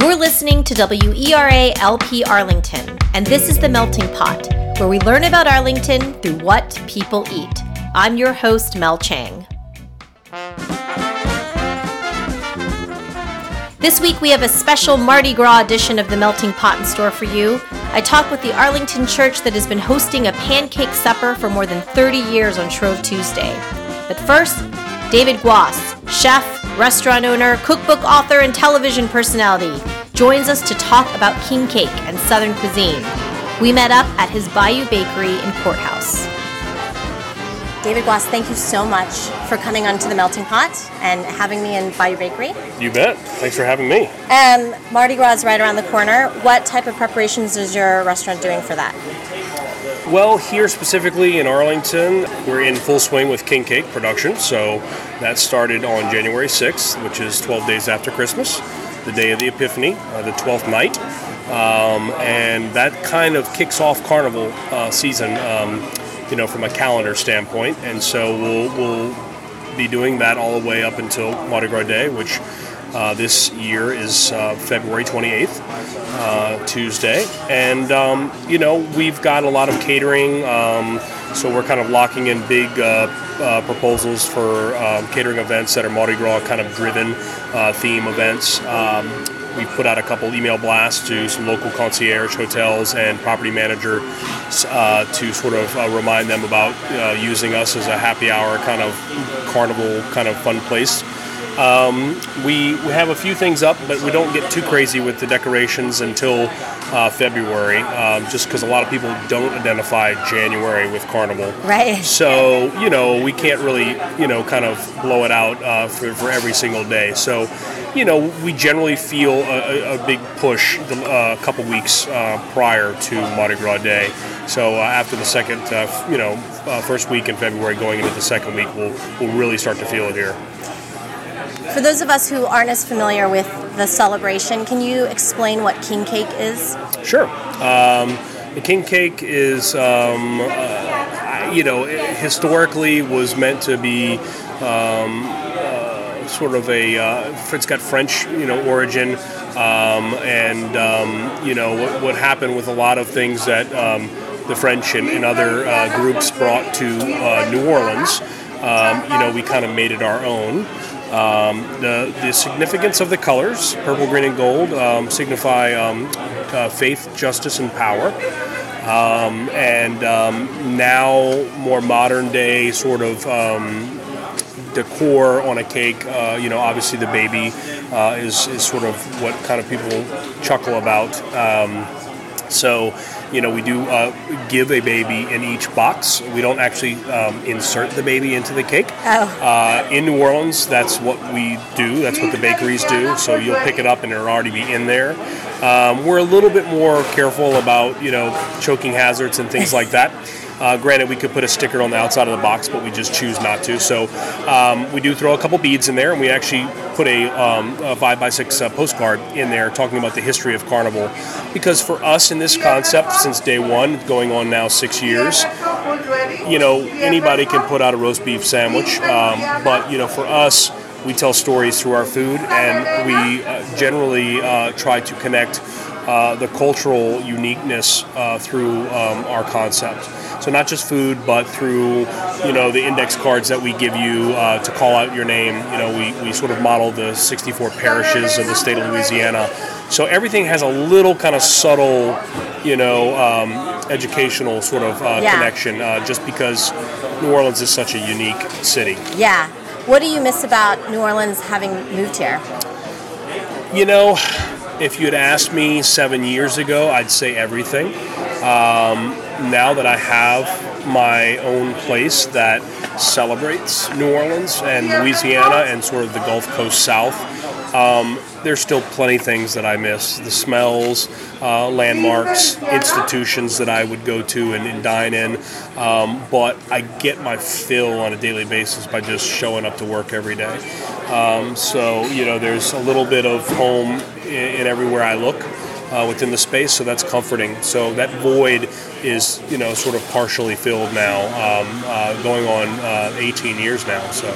You're listening to WERA LP Arlington, and this is The Melting Pot, where we learn about Arlington through what people eat. I'm your host, Mel Chang. This week we have a special Mardi Gras edition of The Melting Pot in store for you. I talk with the Arlington Church that has been hosting a pancake supper for more than 30 years on Shrove Tuesday. But first, David Guas, chef, restaurant owner, cookbook author, and television personality, joins us to talk about king cake and southern cuisine. We met up at his Bayou Bakery in Courthouse. David Guas, thank you so much for coming onto the Melting Pot and having me in Bayou Bakery. You bet. Thanks for having me. Um, Mardi Gras is right around the corner. What type of preparations is your restaurant doing for that? Well, here specifically in Arlington, we're in full swing with King Cake production. So that started on January 6th, which is 12 days after Christmas, the day of the Epiphany, uh, the 12th night. Um, and that kind of kicks off carnival uh, season. Um, you know, from a calendar standpoint. And so we'll, we'll be doing that all the way up until Mardi Gras Day, which uh, this year is uh, February 28th, uh, Tuesday. And, um, you know, we've got a lot of catering. Um, so we're kind of locking in big uh, uh, proposals for um, catering events that are Mardi Gras kind of driven theme events. Um, We've put out a couple email blasts to some local concierge hotels and property managers uh, to sort of remind them about using us as a happy hour kind of carnival kind of fun place. Um, we, we have a few things up, but we don't get too crazy with the decorations until uh, February, um, just because a lot of people don't identify January with Carnival. Right. So, you know, we can't really, you know, kind of blow it out uh, for, for every single day. So, you know, we generally feel a, a big push uh, a couple weeks uh, prior to Mardi Gras Day. So uh, after the second, uh, you know, uh, first week in February, going into the second week, we'll we'll really start to feel it here. For those of us who aren't as familiar with the celebration, can you explain what king cake is? Sure. Um, the king cake is, um, uh, you know, historically was meant to be. Um, sort of a uh, it's got French you know origin, um, and um, you know what, what, happened with a lot of things that um, the French and, and other uh, groups brought to uh, New Orleans. Um, you know, we kind of made it our own. Um, the, the significance of the colors, purple, green, and gold, um, signify uh, faith, justice, and power. Um, and um, now more modern day sort of um, decor on a cake. Uh, you know, obviously the baby uh, is, is sort of what kind of people chuckle about. Um, so, you know, we do uh, give a baby in each box. We don't actually um, insert the baby into the cake. Oh. Uh, in New Orleans, that's what we do. That's what the bakeries do. So you'll pick it up and it'll already be in there. Um, we're a little bit more careful about, you know, choking hazards and things like that. Uh, granted, we could put a sticker on the outside of the box, but we just choose not to. So um, we do throw a couple beads in there, and we actually put a, um, a five by six uh, postcard in there talking about the history of Carnival. Because for us in this concept, since day one, going on now six years, you know, anybody can put out a roast beef sandwich, um, but you know, for us, we tell stories through our food, and we uh, generally uh, try to connect uh, the cultural uniqueness uh, through um, our concept. So not just food, but through you know the index cards that we give you uh, to call out your name. You know, we, we sort of model the 64 parishes of the state of Louisiana. So everything has a little kind of subtle, you know, um, educational sort of uh, yeah. connection, uh, just because New Orleans is such a unique city. Yeah. What do you miss about New Orleans having moved here? You know, if you had asked me seven years ago, I'd say everything. Um, now that I have my own place that celebrates New Orleans and Louisiana and sort of the Gulf Coast South, um, there's still plenty of things that I miss. The smells, uh, landmarks, institutions that I would go to and, and dine in. Um, but I get my fill on a daily basis by just showing up to work every day. Um, so, you know, there's a little bit of home in, in everywhere I look uh, within the space, so that's comforting. So that void is, you know, sort of partially filled now, um, uh, going on uh, 18 years now. So.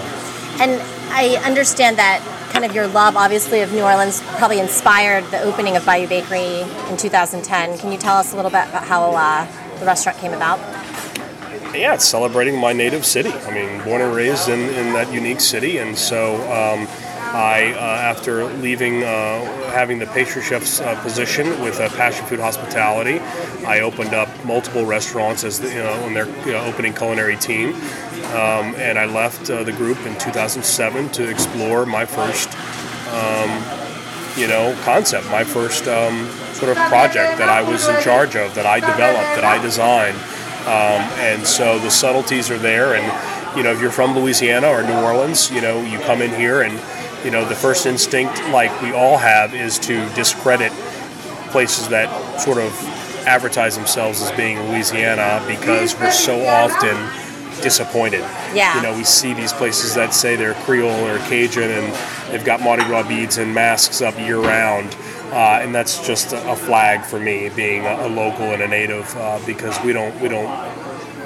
And I understand that kind of your love, obviously, of New Orleans probably inspired the opening of Bayou Bakery in 2010. Can you tell us a little bit about how uh, the restaurant came about? Yeah, it's celebrating my native city. I mean, born and raised in, in that unique city, and so um, I, uh, after leaving, uh, having the pastry chef's uh, position with Passion Food Hospitality, I opened up multiple restaurants as the, you know in their you know, opening culinary team, um, and I left uh, the group in 2007 to explore my first, um, you know, concept, my first um, sort of project that I was in charge of, that I developed, that I designed, um, and so the subtleties are there, and you know, if you're from Louisiana or New Orleans, you know, you come in here and you know, the first instinct, like we all have, is to discredit places that sort of advertise themselves as being Louisiana because we're so often disappointed. Yeah. You know, we see these places that say they're Creole or Cajun and they've got Mardi Gras beads and masks up year round. Uh, and that's just a flag for me, being a, a local and a native, uh, because we don't we don't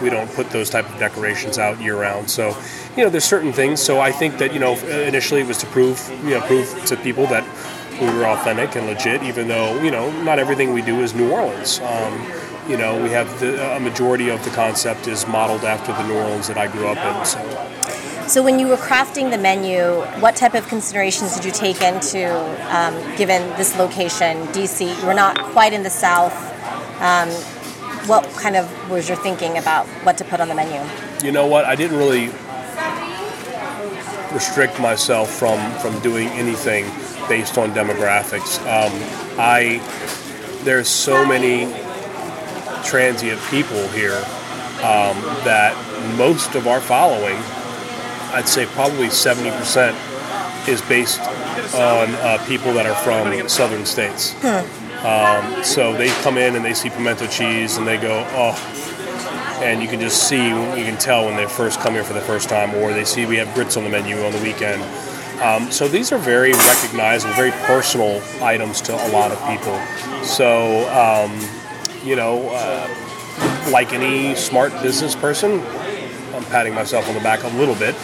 we don't put those type of decorations out year round. So, you know, there's certain things. So I think that you know, initially it was to prove, you know, prove to people that we were authentic and legit, even though you know not everything we do is New Orleans. Um, you know, we have the, a majority of the concept is modeled after the New Orleans that I grew up in. So. So, when you were crafting the menu, what type of considerations did you take into, um, given this location, DC? You were not quite in the South. Um, what kind of was your thinking about what to put on the menu? You know what? I didn't really restrict myself from from doing anything based on demographics. Um, I there's so many transient people here um, that most of our following, I'd say probably 70%, is based on uh, people that are from southern states. Hmm. Um, so they come in and they see pimento cheese and they go, oh, and you can just see, you can tell when they first come here for the first time, or they see we have grits on the menu on the weekend. Um, so these are very recognizable, very personal items to a lot of people. So, um, you know, uh, like any smart business person, I'm patting myself on the back a little bit.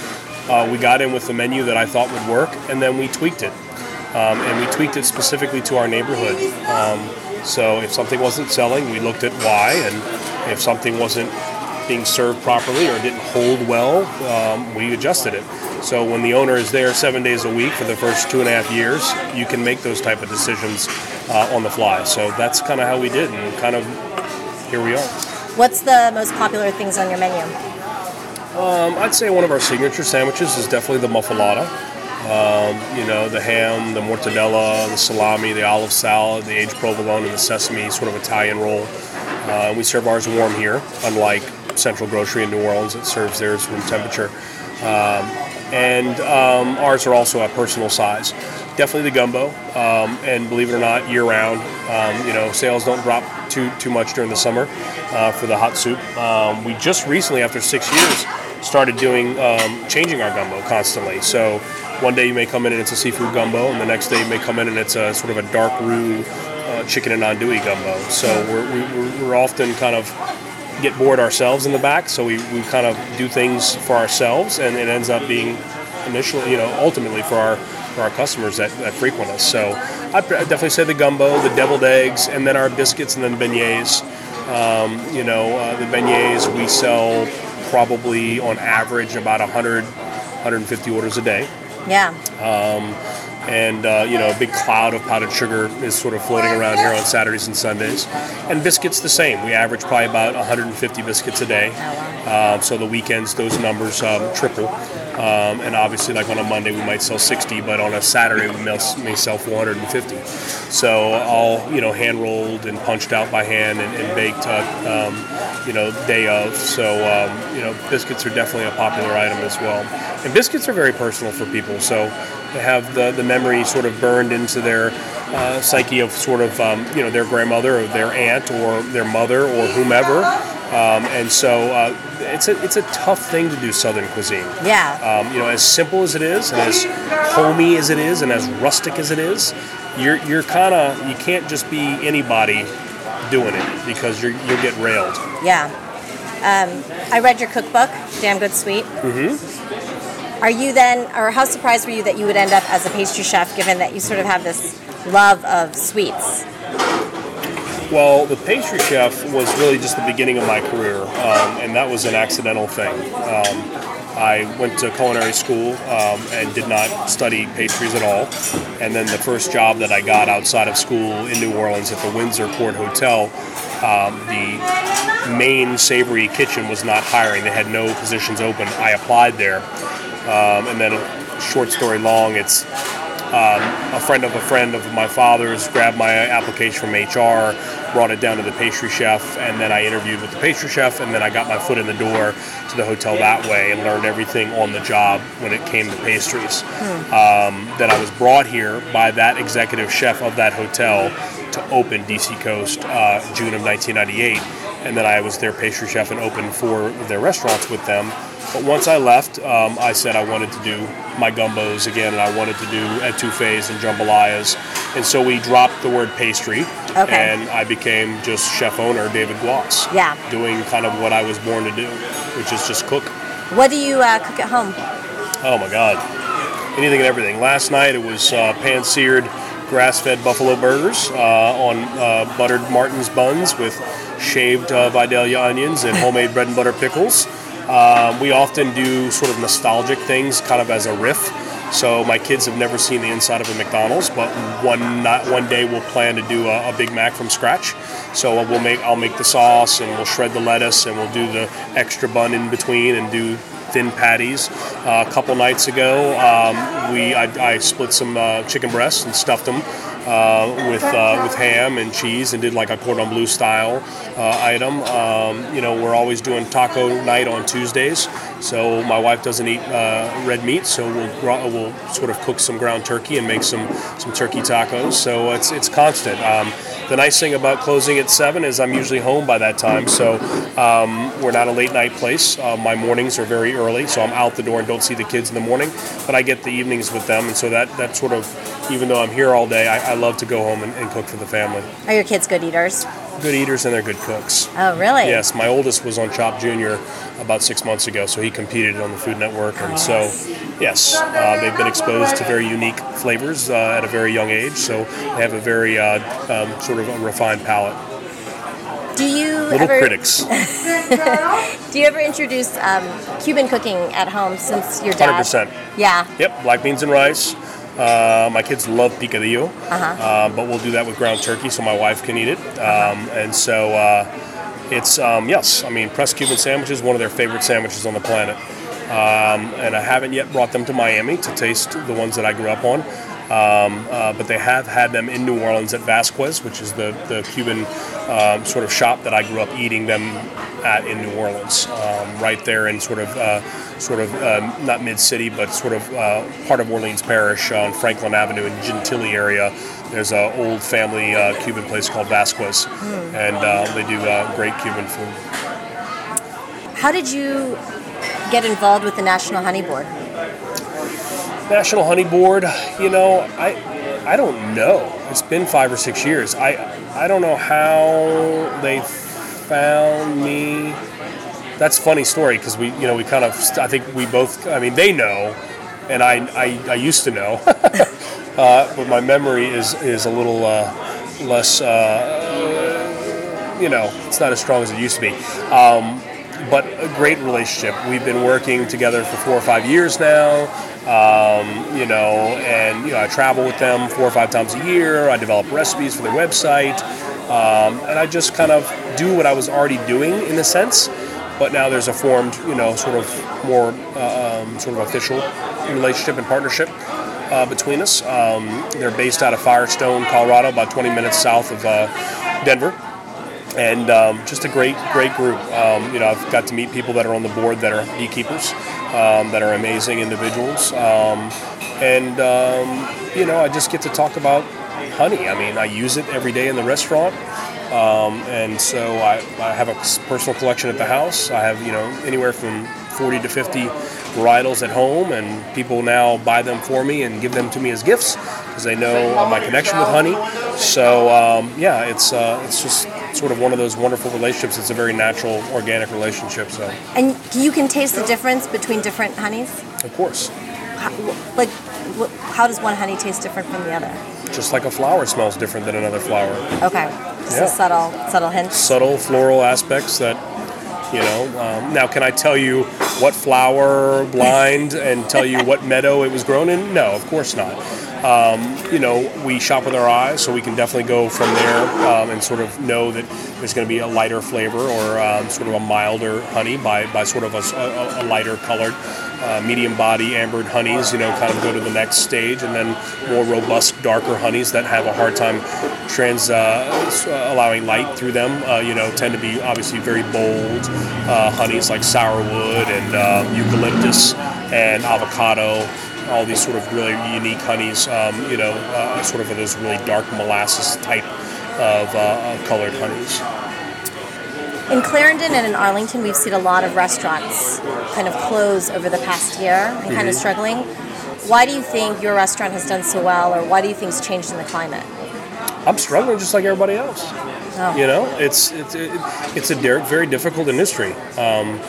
Uh, we got in with the menu that I thought would work, and then we tweaked it. Um, and we tweaked it specifically to our neighborhood. Um, so if something wasn't selling, we looked at why, and if something wasn't being served properly or didn't hold well, um, we adjusted it. So when the owner is there seven days a week for the first two and a half years, you can make those type of decisions uh, on the fly. So that's kind of how we did, and kind of here we are. What's the most popular things on your menu? Um, I'd say one of our signature sandwiches is definitely the muffuletta. Um, you know, the ham, the mortadella, the salami, the olive salad, the aged provolone, and the sesame sort of Italian roll. Uh, we serve ours warm here, unlike Central Grocery in New Orleans that serves theirs room temperature. Um, and um, ours are also a personal size. Definitely the gumbo, um, and believe it or not, year round. Um, you know, sales don't drop too too much during the summer uh, for the hot soup. Um, we just recently, after six years, started doing changing our gumbo constantly. So one day you may come in and it's a seafood gumbo, and the next day you may come in and it's a sort of a dark roux uh, chicken and andouille gumbo. So we're, we're, often kind of get bored ourselves in the back, so we, we kind of do things for ourselves, and it ends up being initially, you know, ultimately for our for our customers that, that frequent us. So I'd definitely say the gumbo, the deviled eggs, and then our biscuits and then the beignets. Um, you know, uh, the beignets we sell probably on average about 100, 150 orders a day. Yeah. Um, and uh, you know, a big cloud of powdered sugar is sort of floating around here on Saturdays and Sundays. And biscuits the same. We average probably about 150 biscuits a day. Uh, so the weekends, those numbers um, triple. Um, and obviously, like on a Monday, we might sell 60, but on a Saturday, we may, may sell 450. So all you know, hand rolled and punched out by hand and, and baked, uh, um, you know, day of. So um, you know, biscuits are definitely a popular item as well. And biscuits are very personal for people. So they have the, the memory sort of burned into their uh, psyche of sort of um, you know their grandmother or their aunt or their mother or whomever. Um, and so uh, it's a it's a tough thing to do Southern cuisine. Yeah. Um, you know, as simple as it is, and as homey as it is, and as rustic as it is, you're you're kind of you can't just be anybody doing it because you're you'll get railed. Yeah. Um, I read your cookbook, Damn Good Sweet. Mm-hmm Are you then, or how surprised were you that you would end up as a pastry chef, given that you sort of have this love of sweets? Well, the pastry chef was really just the beginning of my career, um, and that was an accidental thing. Um, I went to culinary school um, and did not study pastries at all. And then the first job that I got outside of school in New Orleans at the Windsor Court Hotel, um, the main savory kitchen was not hiring. They had no positions open. I applied there. Um, and then, short story long, it's um, a friend of a friend of my father's grabbed my application from HR, brought it down to the pastry chef, and then I interviewed with the pastry chef, and then I got my foot in the door to the hotel that way and learned everything on the job when it came to pastries. Hmm. Um, then I was brought here by that executive chef of that hotel to open DC Coast uh, June of 1998, and then I was their pastry chef and opened four of their restaurants with them but once I left, um, I said I wanted to do my gumbos again, and I wanted to do etouffees and jambalayas. And so we dropped the word pastry, okay. and I became just chef owner David Guas. Yeah. Doing kind of what I was born to do, which is just cook. What do you uh, cook at home? Oh my God, anything and everything. Last night it was uh, pan seared grass-fed buffalo burgers uh, on uh, buttered Martin's buns with shaved uh, Vidalia onions and homemade bread and butter pickles. Um, we often do sort of nostalgic things, kind of as a riff. So my kids have never seen the inside of a McDonald's, but one not one day we'll plan to do a, a, Big Mac from scratch. So we'll make I'll make the sauce and we'll shred the lettuce and we'll do the extra bun in between and do thin patties. Uh, a couple nights ago, um, we I, I, split some uh, chicken breasts and stuffed them uh, with uh, with ham and cheese and did like a cordon bleu style uh, item. Um, you know, we're always doing taco night on Tuesdays, so my wife doesn't eat uh, red meat, so we'll we'll sort of cook some ground turkey and make some some turkey tacos. So it's it's constant. Um, the nice thing about closing at seven is I'm usually home by that time, so um, we're not a late night place. Uh, my mornings are very early, so I'm out the door and don't see the kids in the morning, but I get the evenings with them, and so that that sort of even though I'm here all day, I, I love to go home and, and, cook for the family. Are your kids good eaters? Good eaters and they're good cooks. Oh, really? Yes. My oldest was on Chopped Junior about six months ago, so he competed on the Food Network, and so yes, uh, they've been exposed to very unique flavors uh, at a very young age, so they have a very uh, um, sort of a refined palate. Do you little ever, critics? do you ever introduce um, Cuban cooking at home since your dad? Hundred percent. Yeah. Yep, black beans and rice. Uh, my kids love picadillo, uh-huh. uh, but we'll do that with ground turkey so my wife can eat it. Um, and so uh, it's, um, yes, I mean, pressed Cuban sandwiches, one of their favorite sandwiches on the planet. Um, and I haven't yet brought them to Miami to taste the ones that I grew up on. Um, uh, but they have had them in New Orleans at Vasquez, which is the, the Cuban um, sort of shop that I grew up eating them at in New Orleans, um, right there in sort of uh, sort of uh, not mid city, but sort of uh, part of Orleans Parish on Franklin Avenue in Gentilly area. There's an old family uh, Cuban place called Vasquez, mm. and uh, they do great Cuban food. How did you get involved with the National Honey Board? National Honey Board, you know, I I don't know. It's been five or six years. I I don't know how they found me. That's funny story because we you know we kind of I think we both I mean they know, and I I, I used to know, uh, but my memory is is a little uh, less. Uh, you know, it's not as strong as it used to be. Um, but a great relationship. We've been working together for four or five years now. Um, you know, and you know, I travel with them four or five times a year. I develop recipes for their website, um, and I just kind of do what I was already doing in a sense. But now there's a formed, you know, sort of more uh, um, sort of official relationship and partnership uh, between us. Um, they're based out of Firestone, Colorado, about 20 minutes south of uh, Denver and um, just a great, great group. Um, you know, I've got to meet people that are on the board that are beekeepers, um, that are amazing individuals, um, and um, you know, I just get to talk about honey. I mean, I use it every day in the restaurant, um, and so I, I have a personal collection at the house. I have you know anywhere from 40 to 50 varietals at home, and people now buy them for me and give them to me as gifts because they know my connection with honey. So yeah, it's uh, it's just sort of one of those wonderful relationships. It's a very natural, organic relationship. So, And you can taste the difference between different honeys. of course, How, like, how does one honey taste different from the other? Just like a flower smells different than another flower. Okay, just Yeah. a subtle, subtle hint. Subtle floral aspects that, you know. Um, now, can I tell you what flower blind and tell you what meadow it was grown in? No, of course not. Um, you know, we shop with our eyes, so we can definitely go from there um, and sort of know that there's going to be a lighter flavor or um, sort of a milder honey by, by sort of a lighter colored, uh, medium body ambered honeys, you know, kind of go to the next stage, and then more robust, darker honeys that have a hard time trans uh, uh, allowing light through them, uh, you know, tend to be obviously very bold uh, honeys like sourwood and uh, eucalyptus and avocado all these sort of really unique honeys, um, you know, uh, sort of those really dark molasses type of uh, of colored honeys. In Clarendon and in Arlington, we've seen a lot of restaurants kind of close over the past year and kind of struggling. Why do you think your restaurant has done so well, or why do you think it's changed in the climate? I'm struggling just like everybody else. Oh. You know, it's it's it's a very difficult industry. Um,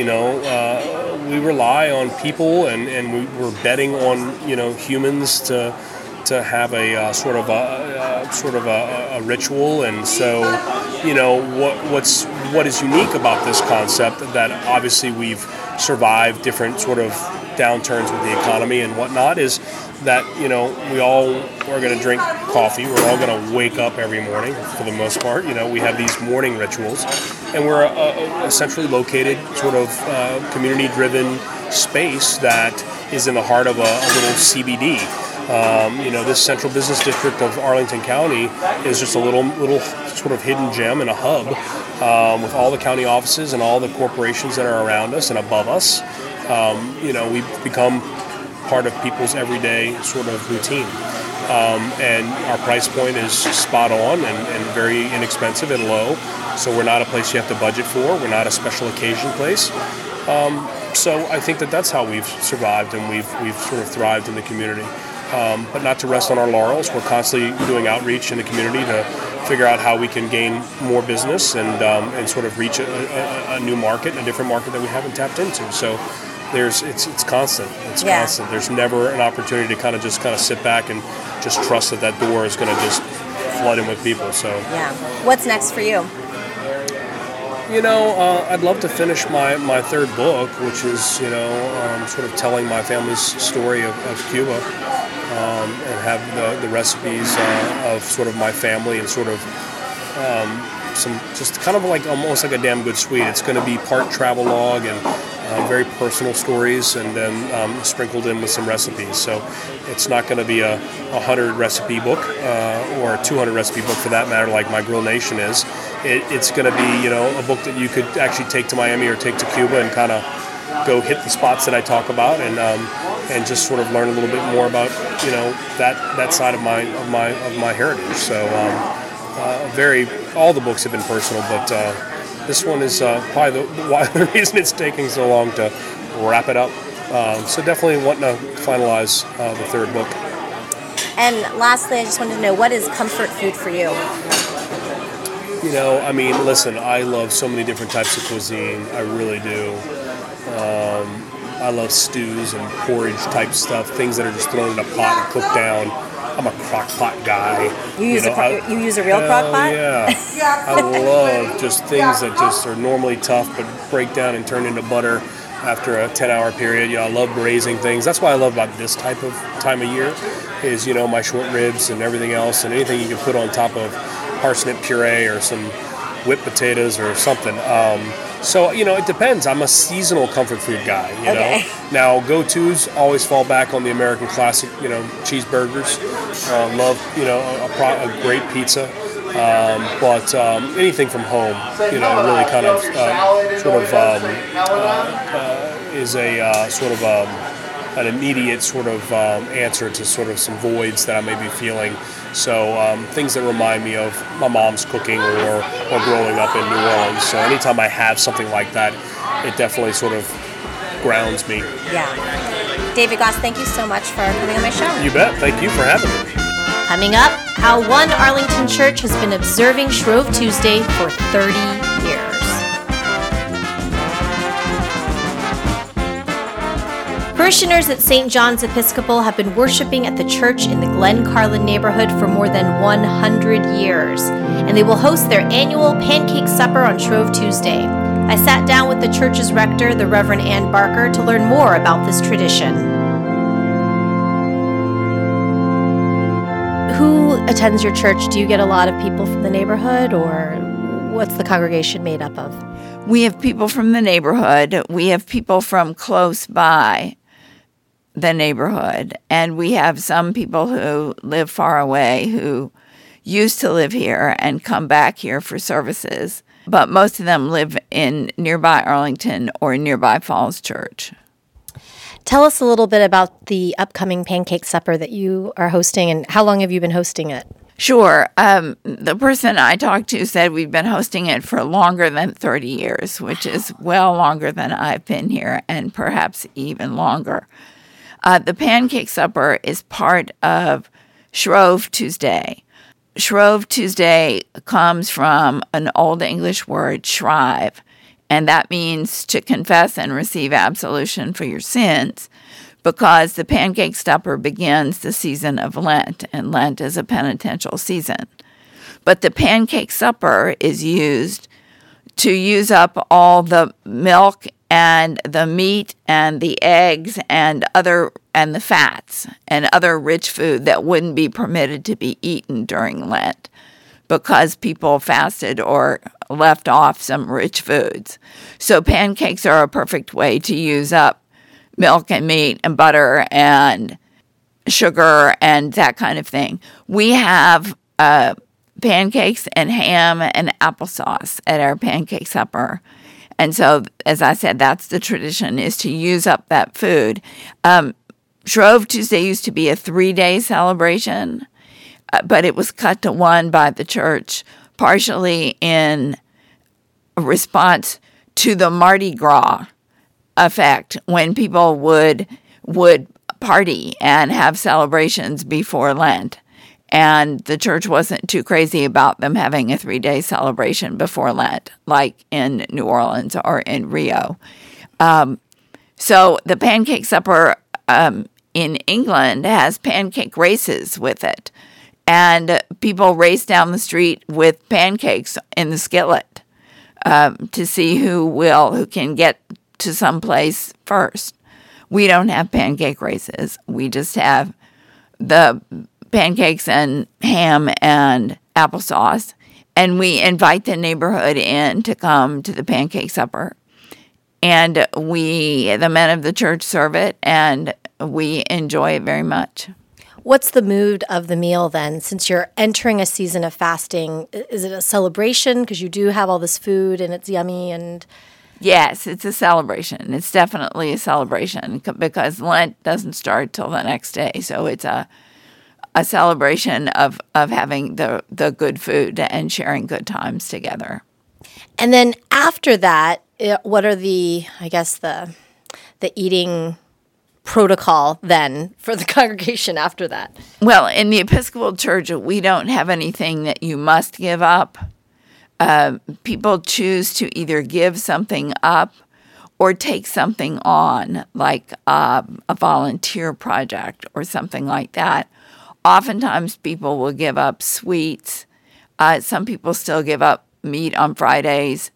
you know, uh, we rely on people, and, and we, we're betting on you know humans to to have a uh, sort of a uh, sort of a, a ritual, and so you know what what's what is unique about this concept that obviously we've survived different sort of downturns with the economy and whatnot is that you know we all are going to drink coffee. We're all going to wake up every morning for the most part. You know we have these morning rituals. And we're a, a centrally located sort of uh, community driven space that is in the heart of a, a little cbd um, you know this central business district of arlington county is just a little little sort of hidden gem and a hub um, with all the county offices and all the corporations that are around us and above us um, you know we've become part of people's everyday sort of routine. Um, and our price point is spot on and, and very inexpensive and low. So we're not a place you have to budget for. We're not a special occasion place. Um, so I think that that's how we've survived and we've, we've sort of thrived in the community. Um, but not to rest on our laurels. We're constantly doing outreach in the community to figure out how we can gain more business and, um, and sort of reach a, a, a new market, a different market that we haven't tapped into. So there's it's it's constant. It's Yeah. constant. There's never an opportunity to kind of just kind of sit back and just trust that that door is going to just flood in with people. So Yeah. What's next for you? you know, uh, I'd love to finish my, my third book, which is you know um, sort of telling my family's story of, of Cuba, um, and have the, the recipes uh, of sort of my family and sort of um, some just kind of like almost like a damn good sweet. It's going to be part travel log and uh, very personal stories, and then um, sprinkled in with some recipes. So it's not going to be a, a hundred recipe book uh, or a 200 recipe book for that matter, like my Grill Nation is. It, it's going to be you know a book that you could actually take to Miami or take to Cuba and kind of go hit the spots that I talk about and um, and just sort of learn a little bit more about you know that that side of my of my of my heritage. So um, uh, very all the books have been personal, but uh, this one is uh, probably the, why the reason it's taking so long to wrap it up. Um, so definitely wanting to finalize uh, the third book. And lastly, I just wanted to know what is comfort food for you? You know, I mean, listen, I love so many different types of cuisine. I really do. Um, I love stews and porridge type stuff, things that are just thrown in a pot and cooked down. I'm a crock pot guy. You use know, a cro- I- you use a real crock pot? Yeah. I love just things that just are normally tough but break down and turn into butter after a 10 hour period. You know, I love braising things. That's what I love about this type of time of year is, you know, my short ribs and everything else and anything you can put on top of parsnip puree or some whipped potatoes or something. Um, so, you know, it depends. I'm a seasonal comfort food guy, you Okay. know. Now, go-tos always fall back on the American classic, you know, cheeseburgers. Uh, love, you know, a, a, pro- a great pizza. Um, but um, anything from home, you know, really kind of uh, sort of um, uh, is a uh, sort of um, an immediate sort of um, answer to sort of some voids that I may be feeling. So um, things that remind me of my mom's cooking or, or growing up in New Orleans. So anytime I have something like that, it definitely sort of grounds me. Yeah. David Guas, thank you so much for coming on my show. You bet. Thank you for having me. Coming up, how one Arlington church has been observing Shrove Tuesday for 30 years. Parishioners at St. John's Episcopal have been worshiping at the church in the Glencarlyn neighborhood for more than 100 years, and they will host their annual pancake supper on Shrove Tuesday. I sat down with the church's rector, the Reverend Ann Barker, to learn more about this tradition. Who attends your church? Do you get a lot of people from the neighborhood, or what's the congregation made up of? We have people from the neighborhood. We have people from close by the neighborhood. And we have some people who live far away who used to live here and come back here for services. But most of them live in nearby Arlington or nearby Falls Church. Tell us a little bit about the upcoming pancake supper that you are hosting and how long have you been hosting it? Sure. Um, the person I talked to said we've been hosting it for longer than 30 years, which is well longer than I've been here and perhaps even longer. Uh, the pancake supper is part of Shrove Tuesday. Shrove Tuesday comes from an Old English word, shrive, and that means to confess and receive absolution for your sins because the pancake supper begins the season of Lent, and Lent is a penitential season. But the pancake supper is used to use up all the milk and the meat and the eggs and other and the fats and other rich food that wouldn't be permitted to be eaten during Lent because people fasted or left off some rich foods. So pancakes are a perfect way to use up milk and meat and butter and sugar and that kind of thing. We have uh, pancakes and ham and applesauce at our pancake supper. And so, as I said, that's the tradition is to use up that food. Um, Shrove Tuesday used to be a three day celebration, uh, but it was cut to one by the church, partially in response to the Mardi Gras effect when people would would party and have celebrations before Lent and the church wasn't too crazy about them having a three day celebration before Lent, like in New Orleans or in Rio. Um, so the pancake supper um, in England has pancake races with it, and people race down the street with pancakes in the skillet um, to see who will who can get to some place first. We don't have pancake races. We just have the pancakes and ham and applesauce. And we invite the neighborhood in to come to the pancake supper. And we, the men of the church, serve it and we enjoy it very much. What's the mood of the meal then? Since you're entering a season of fasting, is it a celebration because you do have all this food and it's yummy and Yes, it's a celebration. It's definitely a celebration because Lent doesn't start till the next day. So it's a a celebration of, of having the, the good food and sharing good times together. And then after that, what are the, I guess, the, the eating protocol then for the congregation after that? Well, in the Episcopal Church, we don't have anything that you must give up. Uh, people choose to either give something up or take something on, like uh, a volunteer project or something like that Oftentimes, people will give up sweets. Uh, some people still give up meat on Fridays.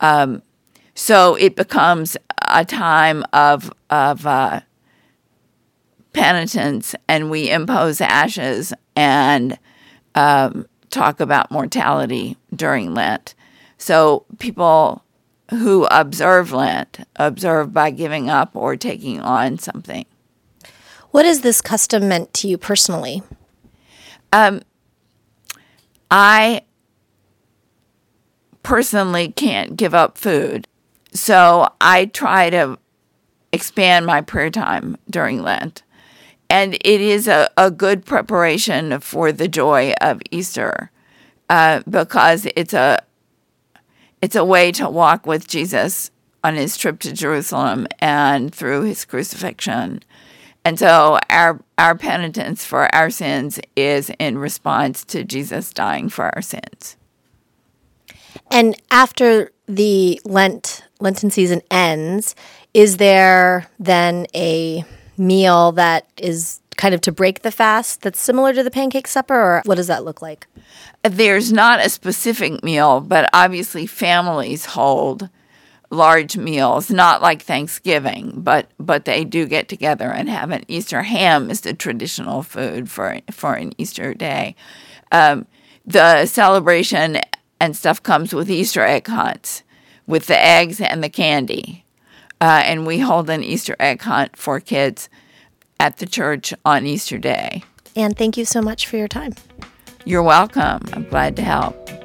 Um, so it becomes a time of of uh, penitence, and we impose ashes and um, talk about mortality during Lent. So people who observe Lent observe by giving up or taking on something. What has this custom meant to you personally? Um, I personally can't give up food. So I try to expand my prayer time during Lent. And it is a, a good preparation for the joy of Easter uh, because it's a it's a way to walk with Jesus on his trip to Jerusalem and through his crucifixion And so our our penitence for our sins is in response to Jesus dying for our sins. And after the Lent Lenten season ends, is there then a meal that is kind of to break the fast that's similar to the pancake supper or what does that look like? There's not a specific meal, but obviously families hold large meals, not like Thanksgiving, but but they do get together and have an Easter ham is the traditional food for for an Easter day. Um, the celebration and stuff comes with Easter egg hunts, with the eggs and the candy, uh, and we hold an Easter egg hunt for kids at the church on Easter Day. And thank you so much for your time. You're welcome. I'm glad to help.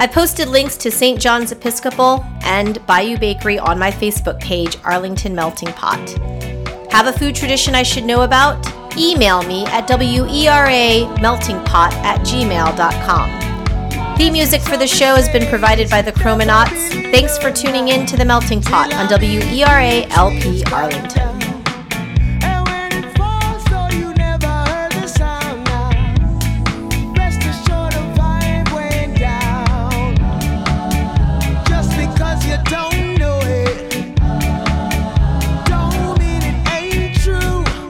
I posted links to St. John's Episcopal and Bayou Bakery on my Facebook page, Arlington Melting Pot. Have a food tradition I should know about? Email me at werameltingpot at gmail.com. Theme music for the show has been provided by the Chromanauts. Thanks for tuning in to The Melting Pot on WERA LP Arlington.